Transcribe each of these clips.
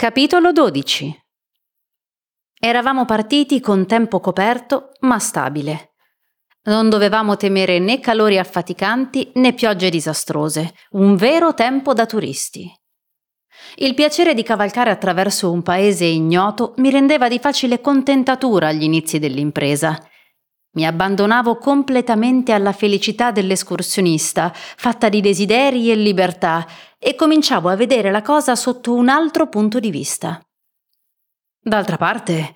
Capitolo 12 Eravamo partiti con tempo coperto ma stabile. Non dovevamo temere né calori affaticanti né piogge disastrose, un vero tempo da turisti. Il piacere di cavalcare attraverso un paese ignoto mi rendeva di facile contentatura agli inizi dell'impresa. Mi abbandonavo completamente alla felicità dell'escursionista, fatta di desideri e libertà, e cominciavo a vedere la cosa sotto un altro punto di vista. D'altra parte,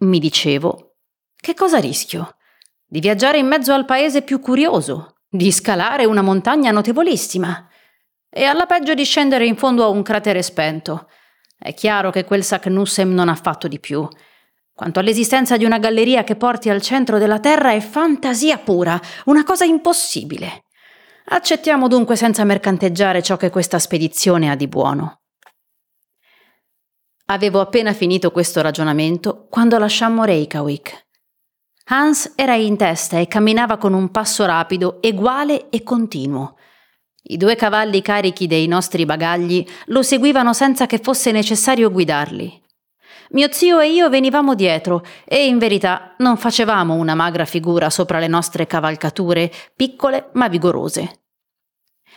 mi dicevo, che cosa rischio? Di viaggiare in mezzo al paese più curioso, di scalare una montagna notevolissima e alla peggio di scendere in fondo a un cratere spento. È chiaro che quel Saknussem non ha fatto di più. Quanto all'esistenza di una galleria che porti al centro della Terra è fantasia pura, una cosa impossibile. Accettiamo dunque senza mercanteggiare ciò che questa spedizione ha di buono. Avevo appena finito questo ragionamento quando lasciammo Reykjavik. Hans era in testa e camminava con un passo rapido, eguale e continuo. I due cavalli carichi dei nostri bagagli lo seguivano senza che fosse necessario guidarli. Mio zio e io venivamo dietro e in verità non facevamo una magra figura sopra le nostre cavalcature, piccole ma vigorose.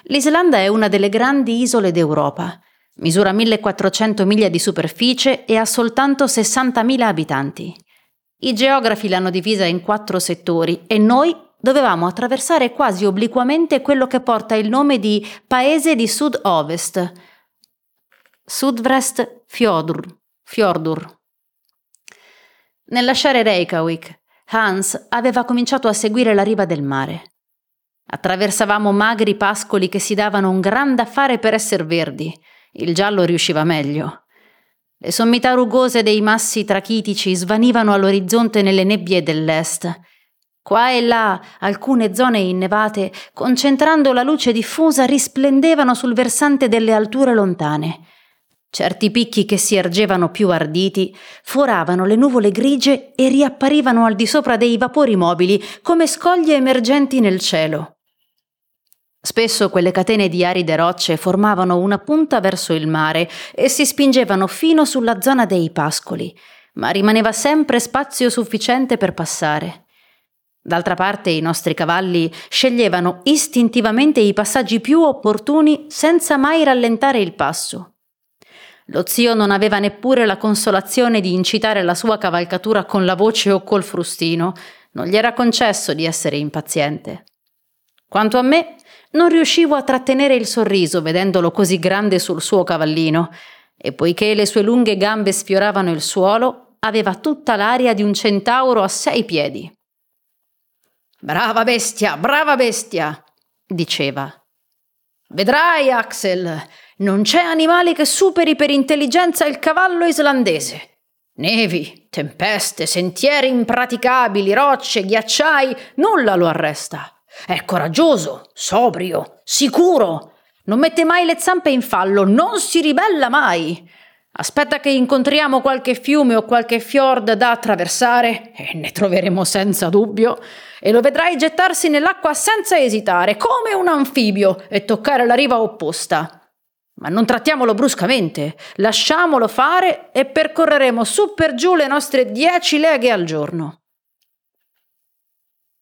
L'Islanda è una delle grandi isole d'Europa. Misura 1400 miglia di superficie e ha soltanto 60.000 abitanti. I geografi l'hanno divisa in quattro settori e noi dovevamo attraversare quasi obliquamente quello che porta il nome di Paese di Sud-Ovest. Sudvrest Fjordur. Fjordur. Nel lasciare Reykjavik, Hans aveva cominciato a seguire la riva del mare. Attraversavamo magri pascoli che si davano un gran da fare per essere verdi. Il giallo riusciva meglio. Le sommità rugose dei massi trachitici svanivano all'orizzonte nelle nebbie dell'est. Qua e là alcune zone innevate, concentrando la luce diffusa, risplendevano sul versante delle alture lontane. Certi picchi che si ergevano più arditi foravano le nuvole grigie e riapparivano al di sopra dei vapori mobili come scoglie emergenti nel cielo. Spesso quelle catene di aride rocce formavano una punta verso il mare e si spingevano fino sulla zona dei pascoli, ma rimaneva sempre spazio sufficiente per passare. D'altra parte i nostri cavalli sceglievano istintivamente i passaggi più opportuni senza mai rallentare il passo. Lo zio non aveva neppure la consolazione di incitare la sua cavalcatura con la voce o col frustino, non gli era concesso di essere impaziente. Quanto a me, non riuscivo a trattenere il sorriso vedendolo così grande sul suo cavallino, e poiché le sue lunghe gambe sfioravano il suolo, aveva tutta l'aria di un centauro a sei piedi. Brava bestia, brava bestia, diceva. Vedrai, Axel, non c'è animale che superi per intelligenza il cavallo islandese. Nevi, tempeste, sentieri impraticabili, rocce, ghiacciai, nulla lo arresta. È coraggioso, sobrio, sicuro. Non mette mai le zampe in fallo, non si ribella mai. Aspetta che incontriamo qualche fiume o qualche fiord da attraversare, e ne troveremo senza dubbio, e lo vedrai gettarsi nell'acqua senza esitare, come un anfibio, e toccare la riva opposta. Ma non trattiamolo bruscamente, lasciamolo fare e percorreremo su per giù le nostre dieci leghe al giorno.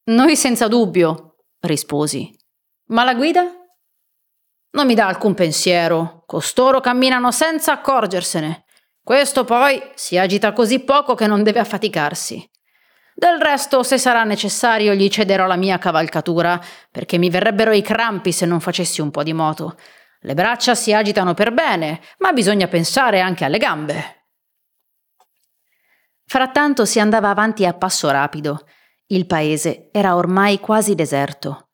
Noi senza dubbio, risposi. Ma la guida? Non mi dà alcun pensiero. Costoro camminano senza accorgersene. Questo poi si agita così poco che non deve affaticarsi. Del resto, se sarà necessario, gli cederò la mia cavalcatura, perché mi verrebbero i crampi se non facessi un po' di moto. Le braccia si agitano per bene, ma bisogna pensare anche alle gambe. Frattanto si andava avanti a passo rapido. Il paese era ormai quasi deserto.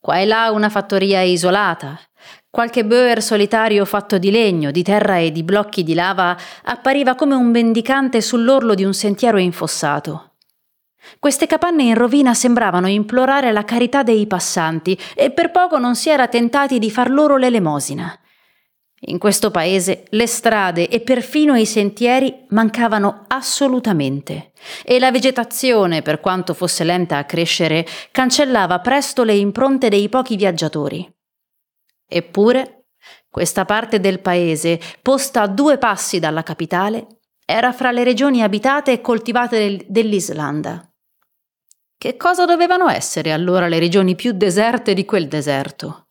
Qua e là una fattoria isolata, Qualche boer solitario fatto di legno, di terra e di blocchi di lava appariva come un mendicante sull'orlo di un sentiero infossato. Queste capanne in rovina sembravano implorare la carità dei passanti e per poco non si era tentati di far loro l'elemosina. In questo paese le strade e perfino i sentieri mancavano assolutamente e la vegetazione, per quanto fosse lenta a crescere, cancellava presto le impronte dei pochi viaggiatori. Eppure Questa parte del paese, posta a due passi dalla capitale, era fra le regioni abitate e coltivate dell'Islanda. Che cosa dovevano essere allora le regioni più deserte di quel deserto?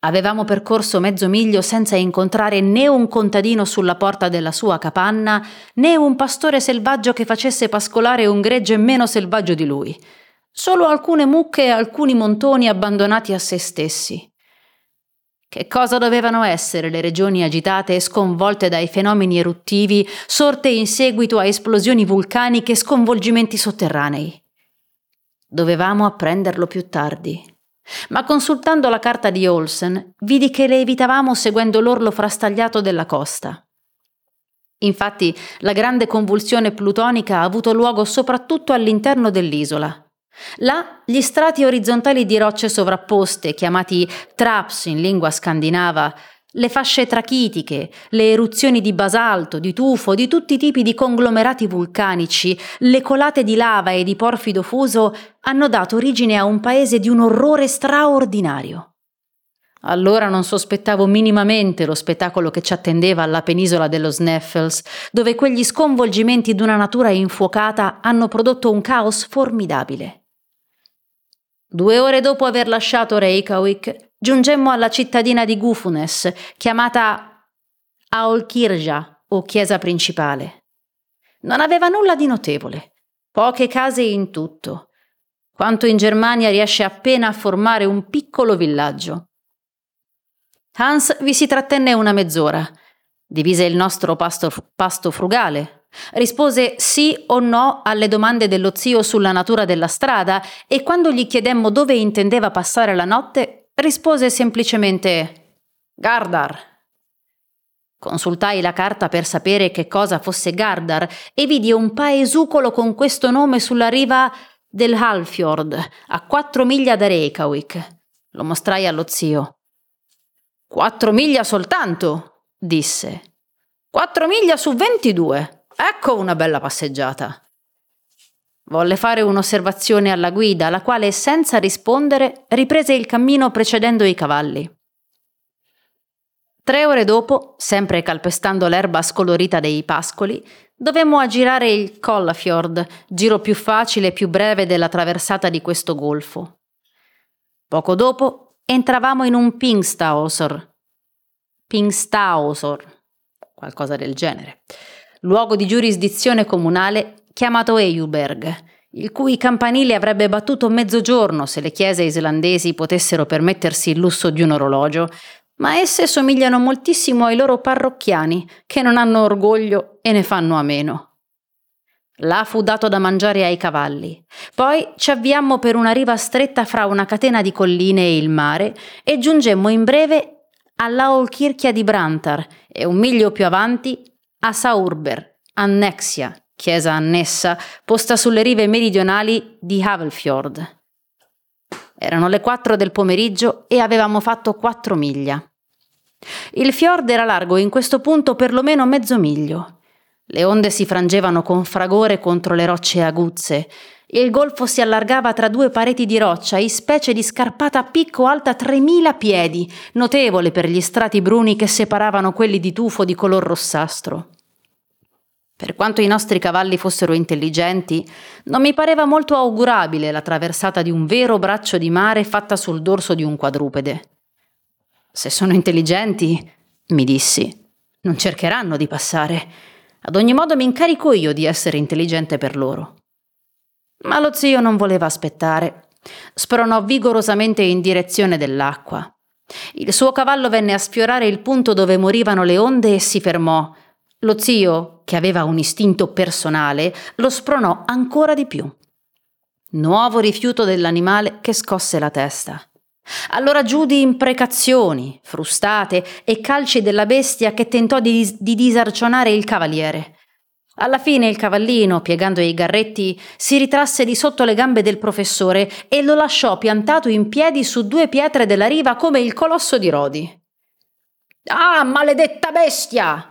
Avevamo percorso mezzo miglio senza incontrare né un contadino sulla porta della sua capanna, né un pastore selvaggio che facesse pascolare un gregge meno selvaggio di lui. Solo alcune mucche e alcuni montoni abbandonati a se stessi. Che cosa dovevano essere le regioni agitate e sconvolte dai fenomeni eruttivi sorte in seguito a esplosioni vulcaniche e sconvolgimenti sotterranei? Dovevamo apprenderlo più tardi. Ma consultando la carta di Olsen, vidi che le evitavamo seguendo l'orlo frastagliato della costa. Infatti, la grande convulsione plutonica ha avuto luogo soprattutto all'interno dell'isola. Là, gli strati orizzontali di rocce sovrapposte, chiamati traps in lingua scandinava, le fasce trachitiche, le eruzioni di basalto, di tufo, di tutti i tipi di conglomerati vulcanici, le colate di lava e di porfido fuso hanno dato origine a un paese di un orrore straordinario. Allora non sospettavo minimamente lo spettacolo che ci attendeva alla penisola dello Sneffels, dove quegli sconvolgimenti di una natura infuocata hanno prodotto un caos formidabile. Due ore dopo aver lasciato Reykjavik, giungemmo alla cittadina di Gufunes, chiamata Aolkirja o chiesa principale. Non aveva nulla di notevole, poche case in tutto, quanto in Germania riesce appena a formare un piccolo villaggio. Hans vi si trattenne una mezz'ora, divise il nostro pasto, pasto frugale, rispose sì o no alle domande dello zio sulla natura della strada e quando gli chiedemmo dove intendeva passare la notte rispose semplicemente Gardar. Consultai la carta per sapere che cosa fosse Gardar e vidi un paesucolo con questo nome sulla riva del Halfjord, a quattro miglia da Reykjavik. Lo mostrai allo zio. Quattro miglia soltanto, disse. Quattro miglia su ventidue. Ecco una bella passeggiata. Volle fare un'osservazione alla guida, la quale, senza rispondere, riprese il cammino precedendo i cavalli. Tre ore dopo, sempre calpestando l'erba scolorita dei pascoli, dovemmo aggirare il Kollafjord, giro più facile e più breve della traversata di questo golfo. Poco dopo entravamo in un Pingstausor. Pingstausor, qualcosa del genere, luogo di giurisdizione comunale chiamato Euberg, il cui campanile avrebbe battuto mezzogiorno se le chiese islandesi potessero permettersi il lusso di un orologio, ma esse somigliano moltissimo ai loro parrocchiani, che non hanno orgoglio e ne fanno a meno. Là fu dato da mangiare ai cavalli. Poi ci avviammo per una riva stretta fra una catena di colline e il mare e giungemmo in breve all'Aulkirchia di Brantar e un miglio più avanti a Saurber, Annexia, chiesa annessa, posta sulle rive meridionali di Havelfjord. Erano le quattro del pomeriggio e avevamo fatto quattro miglia. Il fiord era largo in questo punto perlomeno mezzo miglio. Le onde si frangevano con fragore contro le rocce aguzze. Il golfo si allargava tra due pareti di roccia, in specie di scarpata a picco alta 3000 piedi, notevole per gli strati bruni che separavano quelli di tufo di color rossastro. Per quanto i nostri cavalli fossero intelligenti, non mi pareva molto augurabile la traversata di un vero braccio di mare fatta sul dorso di un quadrupede. Se sono intelligenti, mi dissi, non cercheranno di passare. Ad ogni modo mi incarico io di essere intelligente per loro. Ma lo zio non voleva aspettare. Spronò vigorosamente in direzione dell'acqua. Il suo cavallo venne a sfiorare il punto dove morivano le onde e si fermò. Lo zio, che aveva un istinto personale, lo spronò ancora di più. Nuovo rifiuto dell'animale che scosse la testa. Allora giù di imprecazioni, frustate e calci della bestia che tentò di, di disarcionare il cavaliere. Alla fine il cavallino, piegando i garretti, si ritrasse di sotto le gambe del professore e lo lasciò piantato in piedi su due pietre della riva come il colosso di Rodi. Ah, maledetta bestia!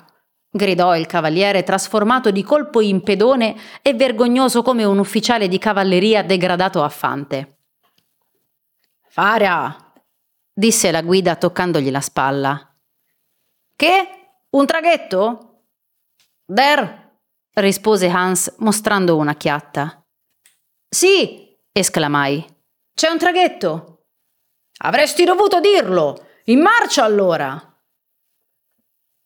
Gridò il cavaliere trasformato di colpo in pedone e vergognoso come un ufficiale di cavalleria degradato a fante. Faria! disse la guida toccandogli la spalla. Che? Un traghetto? Der, rispose Hans mostrando una chiatta. Sì, esclamai. C'è un traghetto. Avresti dovuto dirlo. In marcia allora.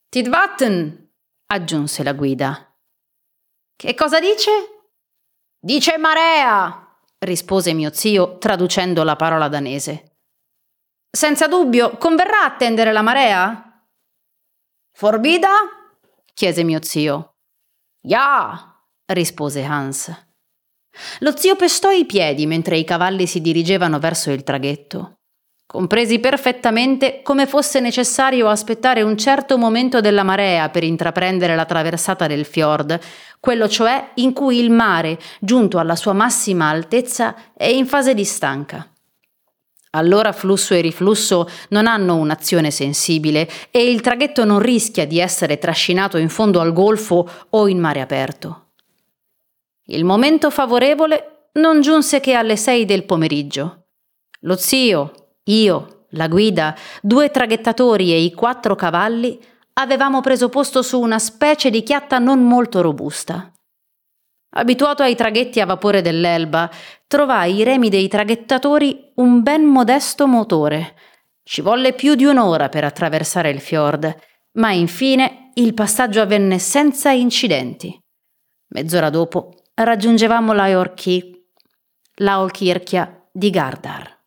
Tidvatten, aggiunse la guida. Che cosa dice? Dice marea, rispose mio zio traducendo la parola danese. Senza dubbio, converrà attendere la marea? Forbida? chiese mio zio. Ja, rispose Hans. Lo zio pestò i piedi mentre i cavalli si dirigevano verso il traghetto. Compresi perfettamente come fosse necessario aspettare un certo momento della marea per intraprendere la traversata del fiord, quello cioè in cui il mare, giunto alla sua massima altezza, è in fase di stanca. Allora flusso e riflusso non hanno un'azione sensibile e il traghetto non rischia di essere trascinato in fondo al golfo o in mare aperto. Il momento favorevole non giunse che alle sei del pomeriggio. Lo zio, io, la guida, due traghettatori e i quattro cavalli avevamo preso posto su una specie di chiatta non molto robusta. Abituato ai traghetti a vapore dell'Elba, trovai i remi dei traghettatori un ben modesto motore. Ci volle più di un'ora per attraversare il fiord, ma infine il passaggio avvenne senza incidenti. Mezz'ora dopo raggiungevamo la Orki, la Olkirchia di Gardar.